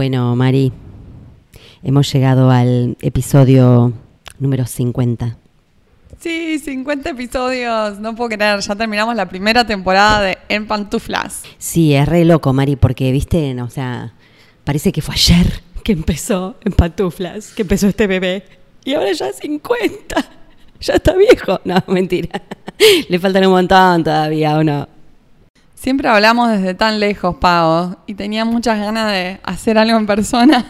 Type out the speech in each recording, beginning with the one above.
Bueno, Mari, hemos llegado al episodio número 50. Sí, 50 episodios, no puedo creer, ya terminamos la primera temporada de En Pantuflas. Sí, es re loco, Mari, porque, viste, o sea, parece que fue ayer que empezó en pantuflas, que empezó este bebé. Y ahora ya es 50. Ya está viejo. No, mentira. Le faltan un montón todavía, ¿o no? Siempre hablamos desde tan lejos, Pau, y tenía muchas ganas de hacer algo en persona.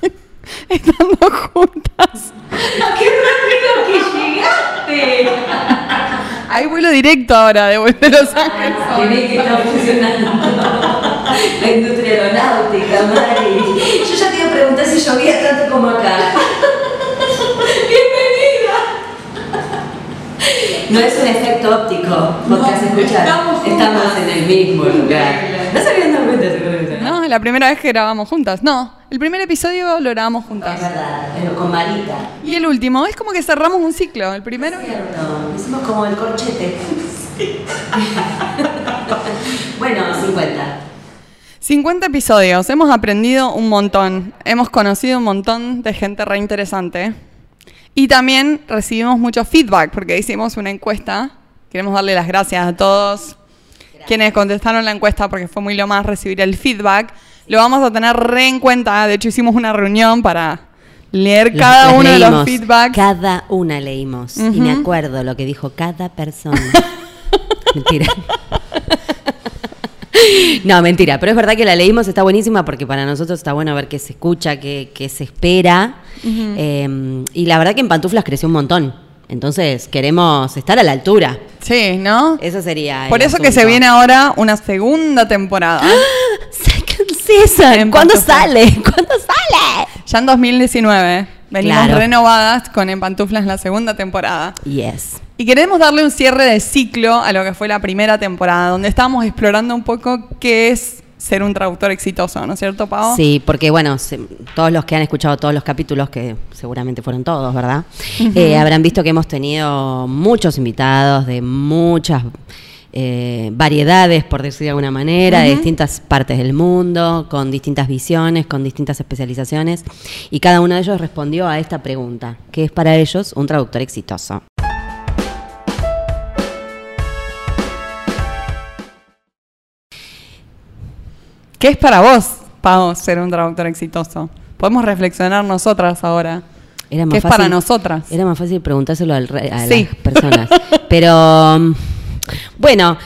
Estando juntas. ¡Qué rápido que llegaste! Hay vuelo directo ahora de vuelta a Los Ángeles. Tiene que estar funcionando la industria aeronáutica, Mari. Yo ya te iba a preguntar si llovía tanto como acá. No es un efecto óptico, escuchar. estamos juntas. Estamos en el mismo lugar. No se habían dado cuenta, seguramente. No, es la primera vez que grabamos juntas. No, el primer episodio lo grabamos Es juntas. verdad, pero con Marita. Y el último, es como que cerramos un ciclo. El primero y el Cierto, hicimos como el corchete. bueno, 50. 50 episodios, hemos aprendido un montón, hemos conocido un montón de gente re interesante y también recibimos mucho feedback porque hicimos una encuesta. Queremos darle las gracias a todos quienes contestaron la encuesta porque fue muy lo más recibir el feedback. Lo vamos a tener re en cuenta, de hecho hicimos una reunión para leer Los- cada los uno de los feedbacks. Cada una leímos. Y me acuerdo lo que dijo cada persona. mentira. No, mentira. Pero es verdad que la leímos, está buenísima porque para nosotros está bueno ver qué se escucha, qué, qué se espera. Eh, y la verdad que en Pantuflas creció un montón. Entonces queremos estar a la altura. Sí, ¿no? Eso sería. Por eso que se viene ahora una segunda temporada. Second season. ¿Cuándo sale? ¿Cuándo sale? Ya en 2019 venimos Claro. renovadas con En Pantuflas la segunda temporada. Yes. Y queremos darle un cierre de ciclo a lo que fue la primera temporada, donde estábamos explorando un poco qué es ser un traductor exitoso, ¿no es cierto, Pau? Sí, porque bueno, se- todos los que han escuchado todos los capítulos, que seguramente fueron todos, ¿verdad? Eh, habrán visto que hemos tenido muchos invitados de muchas eh, variedades, por decir de alguna manera, de distintas partes del mundo, con distintas visiones, con distintas especializaciones, y cada uno de ellos respondió a esta pregunta, ¿qué es para ellos un traductor exitoso? ¿Qué es para vos, Pau, ser un traductor exitoso? Podemos reflexionar nosotras ahora. Era ¿Qué más es fácil, para nosotras? Era más fácil preguntárselo al a Sí. las personas. Pero mm, bueno,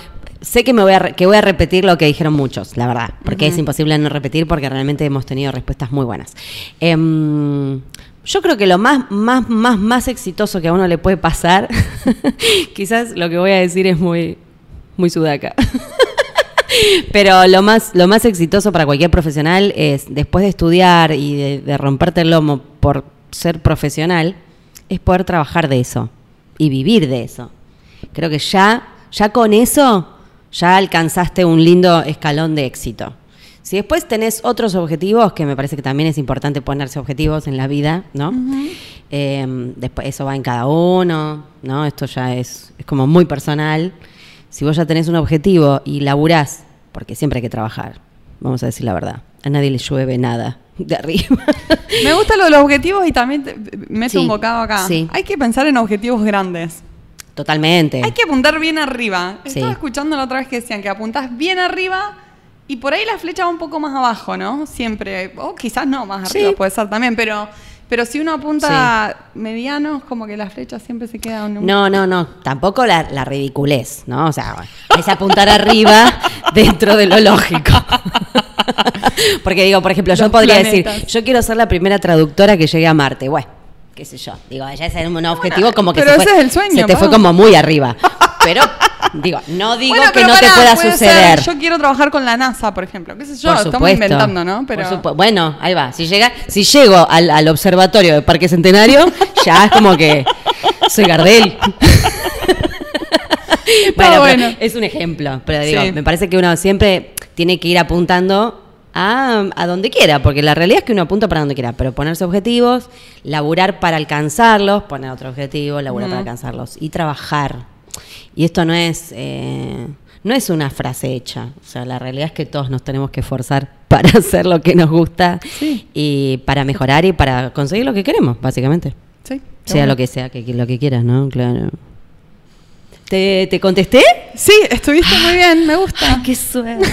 sé que me voy a re- que voy a repetir lo que dijeron muchos, la verdad, porque es imposible no repetir porque realmente hemos tenido respuestas muy buenas. Em, yo creo que lo más, más, más, más exitoso que a uno le puede pasar, quizás lo que voy a decir es muy, muy sudaca. Pero lo más, lo más exitoso para cualquier profesional es, después de estudiar y de, de romperte el lomo por ser profesional, es poder trabajar de eso y vivir de eso. Creo que ya, ya con eso, ya alcanzaste un lindo escalón de éxito. Si después tenés otros objetivos, que me parece que también es importante ponerse objetivos en la vida, ¿no? Eh, después eso va en cada uno, ¿no? Esto ya es, es como muy personal. Si vos ya tenés un objetivo y laburás, porque siempre hay que trabajar, vamos a decir la verdad, a nadie le llueve nada de arriba. Me gusta lo de los objetivos y también te- meto Sí, un bocado acá. sí. Hay que pensar en objetivos grandes. Totalmente. Hay que apuntar bien arriba. Sí. Estaba escuchando la otra vez que decían que apuntás bien arriba y por ahí la flecha va un poco más abajo, ¿no? Siempre. O quizás no, más arriba puede ser también, pero, pero si uno apunta mediano, es como que la flecha siempre se queda un... No, no, no, tampoco la, la ridiculez, ¿no? O sea, es apuntar arriba dentro de lo lógico. Porque digo, por ejemplo, yo podría planetas. decir, yo quiero ser la primera traductora que llegue a Marte. Bueno, qué sé yo. Digo, ya es un objetivo como que pero se ese fue, es el sueño, se te fue como muy arriba. Pero, digo, no digo Bueno, que no te pueda suceder. ser, yo quiero trabajar con la NASA, por ejemplo. ¿Qué sé yo? Por Estamos supuesto. inventando, ¿no? Pero Por bueno, ahí va. Si llega, si llego al, al observatorio de Parque Centenario, ya es como que soy Gardel. bueno, pero bueno. es un ejemplo. Pero digo, Sí. me parece que uno siempre tiene que ir apuntando a, a donde quiera, porque la realidad es que uno apunta para donde quiera, pero ponerse objetivos, laburar para alcanzarlos, poner otro objetivo, laburar para alcanzarlos y trabajar. Y esto no es, eh, no es una frase hecha. O sea, la realidad es que todos nos tenemos que esforzar para hacer lo que nos gusta Sí. y para mejorar y para conseguir lo que queremos, básicamente. Sí. Sea lo que sea, que, que lo que quieras, ¿no? Claro. ¿Te, te contesté? Sí, estuviste muy bien, me gusta. ¡Ay, qué suerte!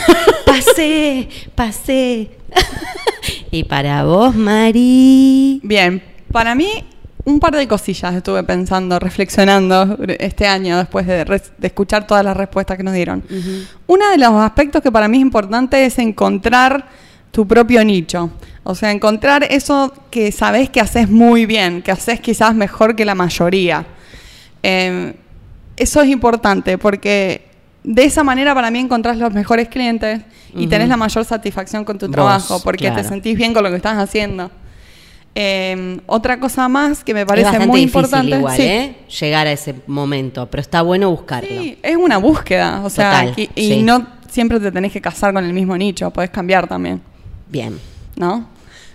Pasé, pasé. y para vos, Mari. Bien, para mí un par de cosillas estuve pensando, reflexionando este año después de, escuchar todas las respuestas que nos dieron. Uno de los aspectos que para mí es importante es encontrar tu propio nicho. O sea, encontrar eso que sabes que haces muy bien, que haces quizás mejor que la mayoría. Eh, eso es importante porque de esa manera para mí encontrás los mejores clientes y tenés la mayor satisfacción con tu Vos, trabajo porque te sentís bien con lo que estás haciendo. Eh, otra cosa más que me Es parece bastante muy difícil importante. igual, sí. ¿eh? Llegar a ese momento, pero está bueno buscarlo. Sí, es una búsqueda, o sea, Total, y, y sí. no siempre te tenés que casar con el mismo nicho, podés cambiar también, Bien. ¿no?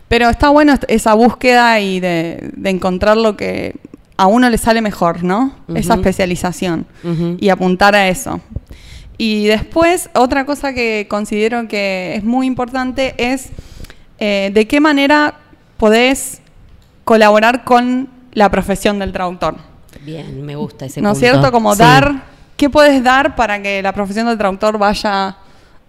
Pero está bueno esa búsqueda y de, de encontrar lo que a uno le sale mejor, ¿no? Esa especialización y apuntar a eso. Y después, otra cosa que considero que es muy importante es eh, de qué manera podés colaborar con la profesión del traductor. Bien, me gusta ese ¿No es punto. cierto? Como Sí. dar, ¿qué puedes dar para que la profesión del traductor vaya a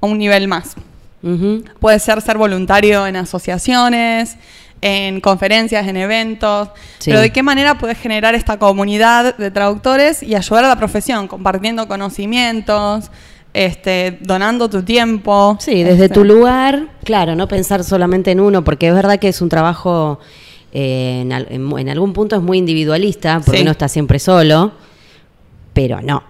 un nivel más? Ujú. Puede ser ser voluntario en asociaciones, en conferencias, en eventos, Sí. pero ¿de qué manera puedes generar esta comunidad de traductores y ayudar a la profesión, compartiendo conocimientos, este, donando tu tiempo? Sí, desde este. tu lugar, claro, no pensar solamente en uno, porque es verdad que es un trabajo, eh, en, al- en mu- en algún punto es muy individualista, porque Sí. uno está siempre solo, pero no.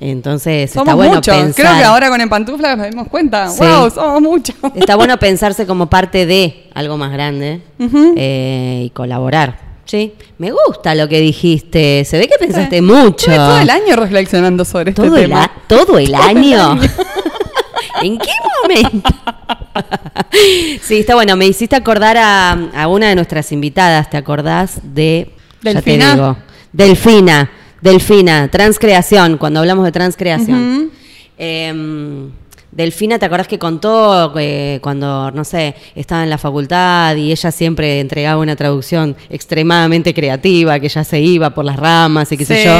Entonces Somos está bueno muchos. pensar. Creo que ahora con el pantufla nos dimos cuenta. Sí. ¡Wow! Somos muchos. Está bueno pensarse como parte de algo más grande eh, y colaborar. Sí, me gusta lo que dijiste. Se ve que pensaste Sí. mucho. Estuve todo el año reflexionando sobre este ¿Todo el, todo el año. ¿En qué momento? sí, está bueno. Me hiciste acordar a, a una de nuestras invitadas. ¿Te acordás de ya te Delfina. digo, Delfina. Delfina, transcreación, cuando hablamos de transcreación. Em, Delfina, ¿te acordás que contó eh, cuando, no sé, estaba en la facultad y ella siempre entregaba una traducción extremadamente creativa, que ya se iba por las ramas y qué sé yo?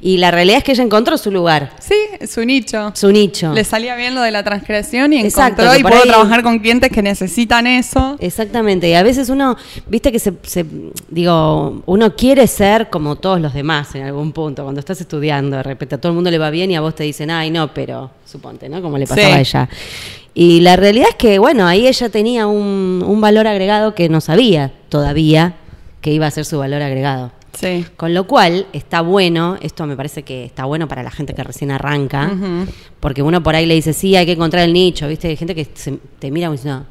Y la realidad es que ella encontró su lugar, Sí, su nicho. su nicho. Le salía bien lo de la transcreación y Exacto, encontró y ahí- trabajar con clientes que necesitan eso. Exactamente, y a veces uno, viste que se, se- digo, uno quiere ser como todos los demás en algún punto, cuando estás estudiando, de repente a todo el mundo le va bien y a vos te dicen, ay, no, pero, suponte, ¿no? Como le pasaba Sí. a ella. Y la realidad es que, bueno, ahí ella tenía un, un valor agregado que no sabía todavía que iba a ser su valor agregado. Sí. Con lo cual, está bueno, esto me parece que está bueno para la gente que recién arranca, porque uno por ahí le dice, sí, hay que encontrar el nicho, ¿viste? Hay gente que se- te mira como diciendo, no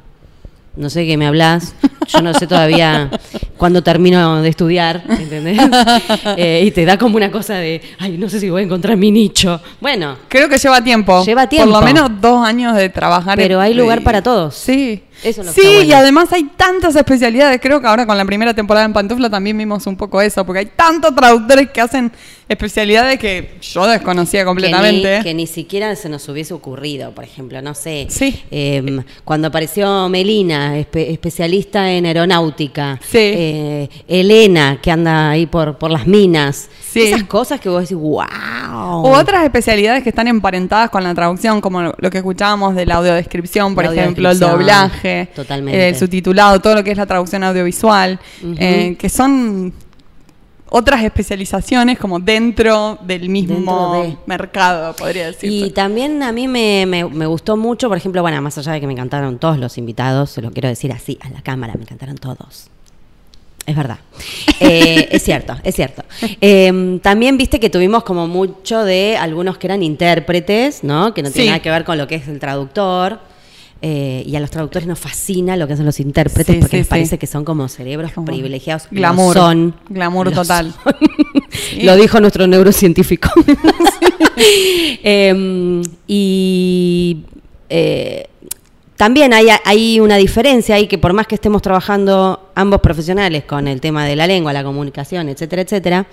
sé de qué me hablas, yo no sé todavía cuándo termino de estudiar, ¿entendés? Eh, y te da como una cosa de, ay, no sé si voy a encontrar mi nicho. Bueno, Creo que lleva tiempo. Lleva tiempo. Por lo menos dos años de trabajar. Pero hay lugar y- para todos. Sí. Eso es lo sí, que está bueno. y además hay tantas especialidades. Creo que ahora con la primera temporada en Pantufla también vimos un poco eso, porque hay tantos traductores que hacen especialidades que yo desconocía completamente. Que ni, que ni siquiera se nos hubiese ocurrido, por ejemplo, no sé. Sí. em, cuando apareció Melina, espe- especialista en aeronáutica. Sí. eh, Elena, que anda ahí por, por las minas. Sí. Esas cosas que vos decís, wow. O otras especialidades que están emparentadas con la traducción, como lo que escuchábamos de la audiodescripción, por La ejemplo, el doblaje, totalmente. el subtitulado, todo lo que es la traducción audiovisual, eh, que son otras especializaciones como dentro del mismo Dentro de. mercado, podría Y decirse. también a mí me, me- me gustó mucho, por ejemplo, bueno, más allá de que me encantaron todos los invitados, se lo quiero decir así, a la cámara, me encantaron todos. Es verdad. Eh, es cierto, es cierto. Eh, también viste que tuvimos como mucho de algunos que eran intérpretes, ¿no? Que no tiene Sí. nada que ver con lo que es el traductor. Eh, y a los traductores nos fascina lo que hacen los intérpretes Sí, porque sí, les sí. parece que son como cerebros Como privilegiados. Lo glamour, son. glamour Lo total. son. Lo dijo nuestro neurocientífico. Em, y eh, también hay, hay una diferencia ahí que por más que estemos trabajando ambos profesionales con el tema de la lengua, la comunicación, etcétera, etcétera,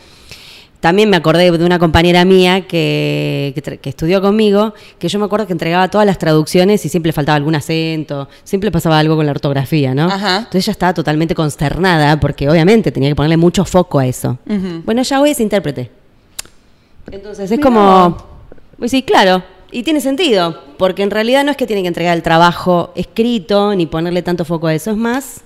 también me acordé de una compañera mía que, que, estudió conmigo, que yo me acuerdo que entregaba todas las traducciones y siempre faltaba algún acento, siempre pasaba algo con la ortografía, ¿no? Ajá. Entonces ella estaba totalmente consternada porque obviamente tenía que ponerle mucho foco a eso. Bueno, ella hoy es intérprete. Entonces es como, pues sí, claro, y tiene sentido, porque en realidad no es que tiene que entregar el trabajo escrito ni ponerle tanto foco a eso, es más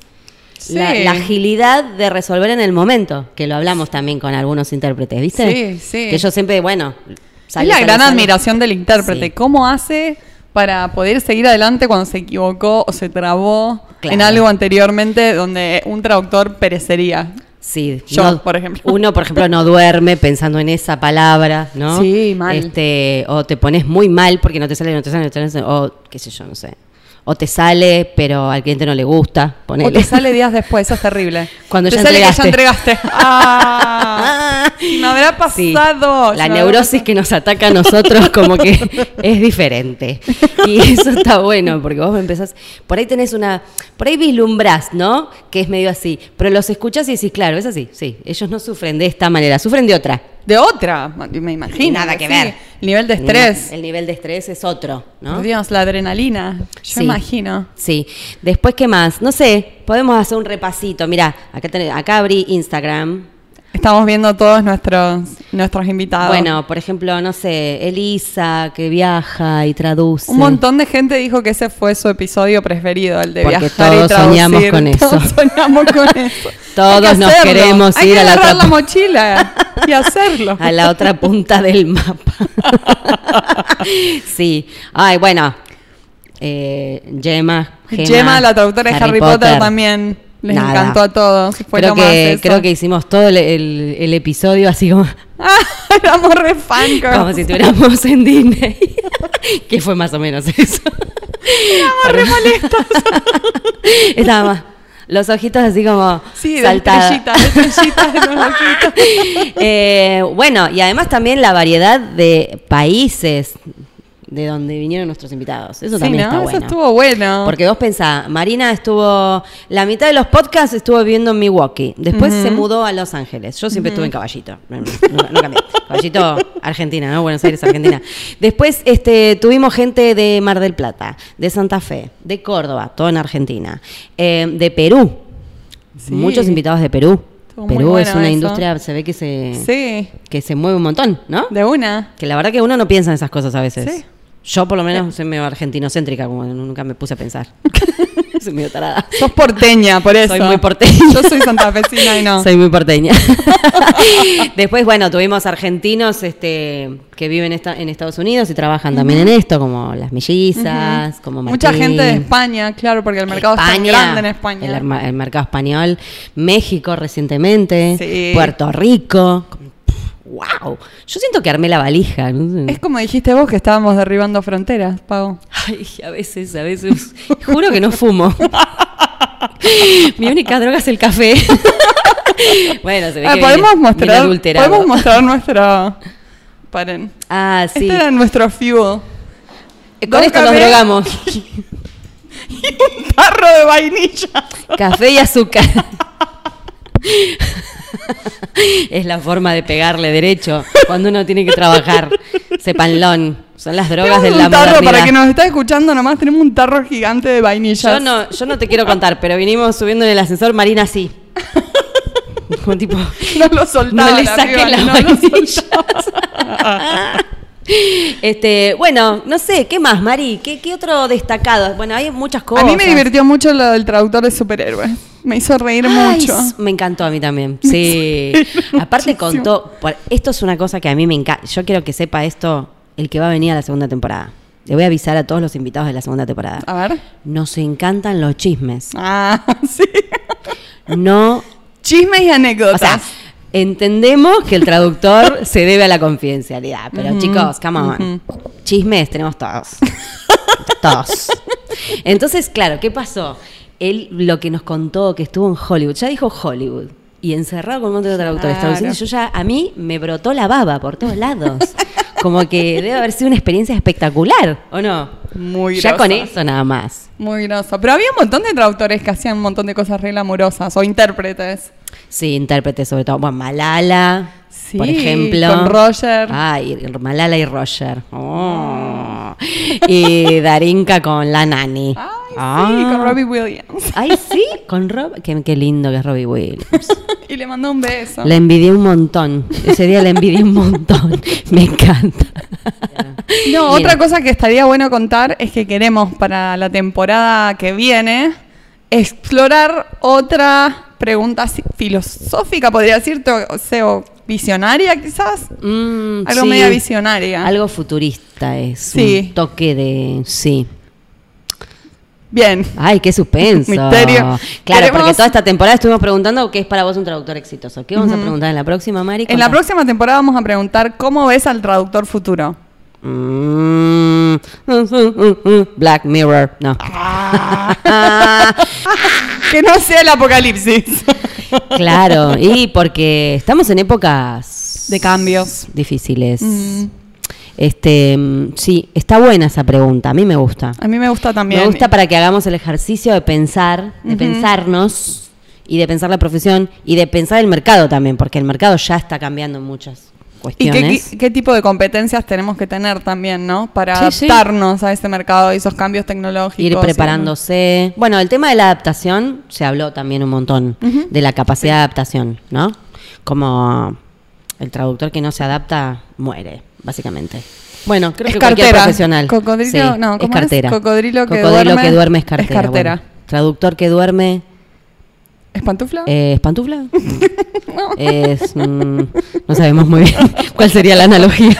la, Sí. la agilidad de resolver en el momento, que lo hablamos también con algunos intérpretes, ¿viste? Sí, sí. Que yo siempre, bueno, Es sale, la gran admiración del intérprete. Sí. ¿Cómo hace para poder seguir adelante cuando se equivocó o se trabó en algo anteriormente donde un traductor perecería? Sí, Yo, por ejemplo. Uno, por ejemplo, no duerme pensando en esa palabra, ¿no? Sí, mal. Este, o te pones muy mal porque no te sale, no te sale, no te sale, o qué sé yo, no sé. O te sale, pero al cliente no le gusta, O ponele. te sale días después, eso es terrible. Cuando te ya sale entregaste. que ya entregaste. ¡Ah! Me habrá Sí. pasado. La neurosis que nos ataca a nosotros como que es diferente. Y eso está bueno, porque vos empezás, por ahí tenés una, por ahí vislumbrás, ¿no? Que es medio así, pero los escuchás y decís, claro, es así, sí, ellos no sufren de esta manera, sufren de otra. De otra, me imagino. Nada que sí. ver. El nivel de estrés. El nivel de estrés es otro, ¿no? Dios, la adrenalina. Yo Sí. imagino. Sí. Después, ¿qué más? No sé, podemos hacer un repasito. Mirá, acá, acá abrí Instagram. Estamos viendo todos nuestros, nuestros invitados. Bueno, por ejemplo, no sé, Elisa, que viaja y traduce. Un montón de gente dijo que ese fue su episodio preferido, el de Porque viajar todos y traducir. soñamos con eso. Todos soñamos con eso. Todos que nos hacerlo. queremos Hay ir que a la otra la mochila y hacerlo. a la otra punta del mapa. sí. Ay, bueno. Eh, Gemma. Gemma, la traductora de Harry, Potter, también les Nada. encantó a todos. Fue creo, lo más que, eso. creo que hicimos todo el, el- el episodio así como, Ah, éramos re fan, como si estuviéramos en Disney. que fue más o menos eso. Éramos re molestos. Estábamos los ojitos así como Sí, de saltados. estrellitas, de estrellitas de los ojitos. Eh, bueno, y además también la variedad de países de donde vinieron nuestros invitados. Eso Sí, también ¿no? está Eso bueno. estuvo bueno. Porque vos pensá, Marina estuvo, la mitad de los podcasts estuvo viviendo en Milwaukee, después se mudó a Los Ángeles, yo siempre estuve en Caballito, no, no, no- no cambié. Caballito, Argentina, ¿no? Buenos Aires, Argentina. Después este, tuvimos gente de Mar del Plata, de Santa Fe, de Córdoba, todo en Argentina, eh, de Perú, Sí. muchos invitados de Perú. Perú es una eso. industria, se ve que se, Sí, que se mueve un montón, ¿no? de una. Que la verdad que uno no piensa en esas cosas a veces. Sí. Yo por lo menos soy medio argentinocéntrica, como nunca me puse a pensar. soy medio tarada. Sos porteña, por eso. Soy muy porteña. Yo soy santafesina y no. Soy muy porteña. Después, bueno, tuvimos argentinos este, que viven esta- en Estados Unidos y trabajan también en esto, como las mellizas, como Mucha Martín. gente de España, claro, porque el mercado es tan España, grande en España. El, mercado español, México recientemente, Sí. Puerto Rico. ¡Wow! Yo siento que armé la valija. Es como dijiste vos que estábamos derribando fronteras, Pau. Ay, a veces, a veces. Juro que no fumo. Mi única droga es el café. bueno, se ve Ah, que podemos viene- mostrar, viene podemos mostrar nuestro. Paren. Ah, sí. Este era nuestro fuel. Eh, Con esto nos drogamos. Tarro de vainilla. Café y azúcar. es la forma de pegarle derecho cuando uno tiene que trabajar. Sepanlón. Son las drogas de Tenemos la tarro, modernidad. para que nos está escuchando nomás, tenemos un tarro gigante de vainillas. Yo no, yo no te quiero contar, pero vinimos subiendo en el ascensor Marina sí. Como tipo, No lo soltaba. no le saquen piba, las no vainillas. Este, bueno, no sé, ¿qué más, Mari? ¿Qué, qué otro destacado? Bueno, hay muchas A cosas. mí me divirtió mucho lo del traductor de superhéroes. Me hizo reír Ay, mucho. me encantó a mí también. Sí. Aparte Muchísimo. contó, esto es una cosa que a mí me encanta. Yo quiero que sepa esto el que va a venir a la segunda temporada. Le voy a avisar a todos los invitados de la segunda temporada. A ver. Nos encantan los chismes. Ah, sí. No, Chismes y anécdotas. o sea, entendemos que el traductor se debe a la confidencialidad, pero chicos, come on. Chismes tenemos todos. todos. Entonces, claro, ¿qué pasó? Él lo que nos contó que estuvo en Hollywood, ya dijo Hollywood. Y encerrado con un montón de traductores Claro. yo ya, a mí me brotó la baba por todos lados. Como que debe haber sido una experiencia espectacular, ¿o no? Muy Ya con grosa. eso nada más. Muy groso. Pero había un montón de traductores que hacían un montón de cosas re glamurosas o intérpretes. Sí, intérprete sobre todo. Bueno, Malala. Sí, por ejemplo. con Roger. Ay, Malala y Roger. Oh. Y Darinka con la nani. Ay, sí, Ah. con Robbie Williams. Ay, sí, con Rob. Qué, qué lindo que es Robbie Williams. y le mandó un beso. La envidié un montón. Ese día la envidié un montón. Me encanta. No, otra cosa que estaría bueno contar es que queremos para la temporada que viene explorar otra pregunta filosófica, podría decirte, o sea, visionaria quizás. Mm, Algo sí. media visionaria. Algo futurista es. Sí. Un toque de. Sí. Bien. Ay, qué suspenso. Misterio. Claro, Queremos- porque toda esta temporada estuvimos preguntando qué es para vos un traductor exitoso. ¿Qué vamos a preguntar en la próxima, Mari? En la próxima temporada vamos a preguntar cómo ves al traductor futuro. Mm, Black Mirror. No. que no sea el apocalipsis. claro, y porque estamos en épocas De cambios. difíciles. Este, mm, sí, está buena esa pregunta. A mí me gusta. A mí me gusta también. Me gusta para que hagamos el ejercicio de pensar, de pensarnos y de pensar la profesión y de pensar el mercado también, porque el mercado ya está cambiando en muchas ¿Y qué, cuestiones. qué- qué tipo de competencias tenemos que tener también, no? Para Sí, sí. adaptarnos a ese mercado y esos cambios tecnológicos. Ir y preparándose. Bueno, el tema de la adaptación se habló también un montón, de la capacidad de adaptación, ¿no? Como el traductor que no se adapta muere, básicamente. Bueno, creo Es que cualquier cartera. profesional. Cocodrilo- Sí, no, es ¿cómo es? cartera. Cocodrilo que Cocodrilo duerme que duerme es es cartera. cartera. bueno. Traductor que duerme ¿Es pantufla? eh, ¿es pantufla. Es, mm, no sabemos muy bien cuál sería la analogía.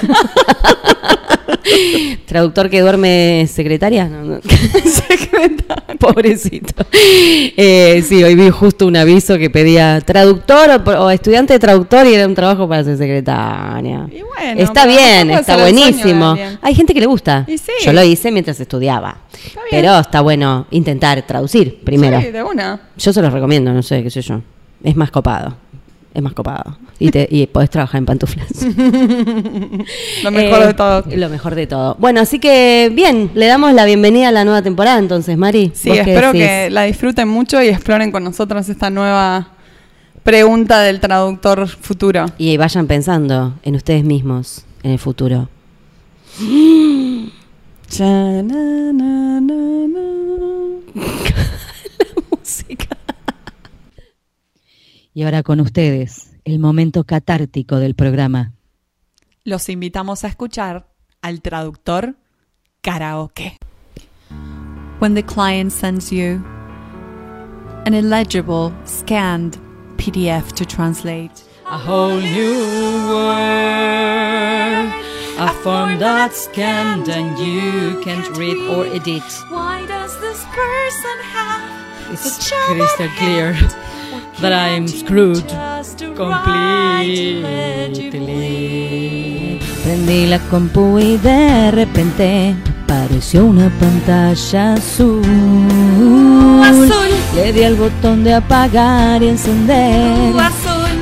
Traductor que duerme secretaria. No. Pobrecito. Eh, sí, hoy vi justo un aviso que pedía traductor o, o estudiante de traductor y era un trabajo para ser secretaria. Y bueno, está bien, está buenísimo. Hay gente que le gusta. Sí. Yo lo hice mientras estudiaba. Está. Pero está bueno intentar traducir primero. Sí, de una. Yo se los recomiendo, no sé, qué sé yo. Es más copado. Es más copado. Y, te, y podés trabajar en pantuflas. Lo mejor Eh, de todo. Lo mejor de todo. Bueno, así que bien, le damos la bienvenida a la nueva temporada entonces, Mari. Sí, ¿Vos qué espero que la disfruten mucho y exploren con nosotros esta nueva pregunta del traductor futuro. Y vayan pensando en ustedes mismos en el futuro. música. Y ahora con ustedes, el momento catártico del programa. Los invitamos a escuchar al traductor karaoke. When the client sends you an illegible scanned PDF to translate. A whole new world, a form that's scanned and you can't read or edit. Why does this person have It's crystal clear that I'm screwed completely. Prendí la compu y de repente apareció una pantalla azul. Azul. Le di al botón de apagar y encender.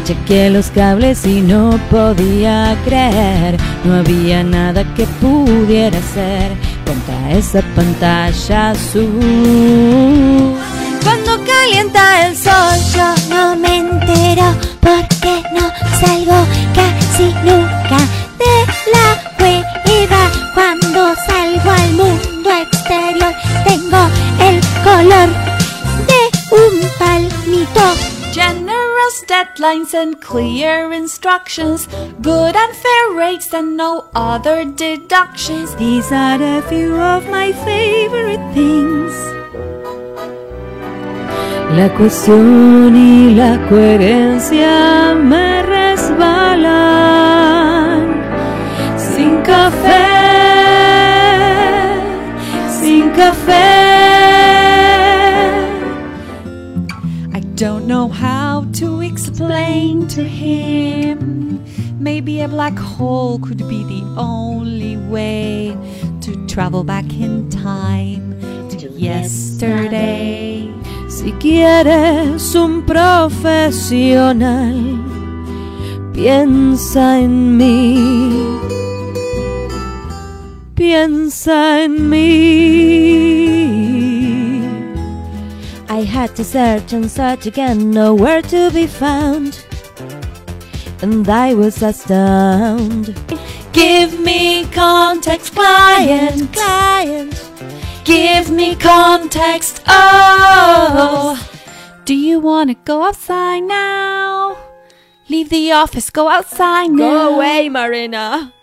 Chequeé los cables y no podía creer, no había nada que pudiera hacer contra esa pantalla azul. Cuando calienta el sol yo no me entero porque no salgo casi nunca de la cueva. Cuando salgo al mundo exterior tengo el color de un palmito. Generous deadlines and clear instructions, good and fair rates and no other deductions. These are a few of my favorite things. La cuestión y la coherencia me resbalan. Sin café, sin café. I don't know how to explain to him. Maybe a black hole could be the only way to travel back in time to yesterday. Si quieres un profesional, piensa en mí. Piensa en mí. I had to search and search again, nowhere to be found. and I was astounded. Give me context, client, client. Give me context, oh. Do you want to go outside now? Leave the office, go outside now. Go away, Marina.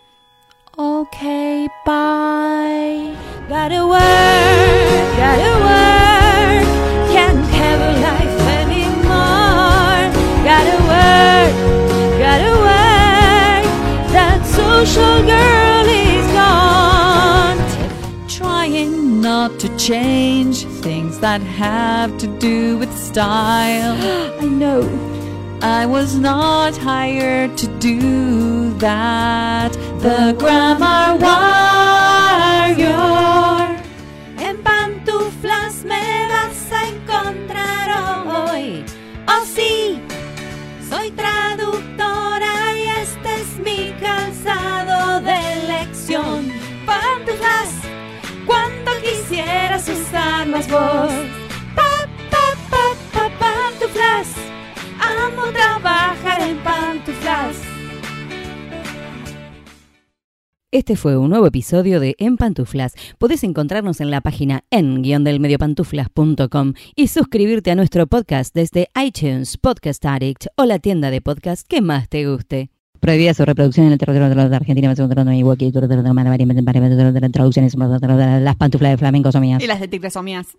Okay, bye. Gotta work, gotta work. Can't have a life anymore. Gotta work, gotta work. That social girl change things that have to do with style. I know. I was not hired to do that. The grammar warrior. Vos. Pa, pa, pa, pa, pantuflas, amo trabajar en pantuflas. Este fue un nuevo episodio de En Pantuflas. Podés encontrarnos en la página en-mediopantuflas.com y suscribirte a nuestro podcast desde iTunes, Podcast Addict o la tienda de podcast que más te guste. Prohibida su reproducción en el territorio de Argentina, traducciones, las pantuflas de flamenco son mías. Y las de tigres son mías.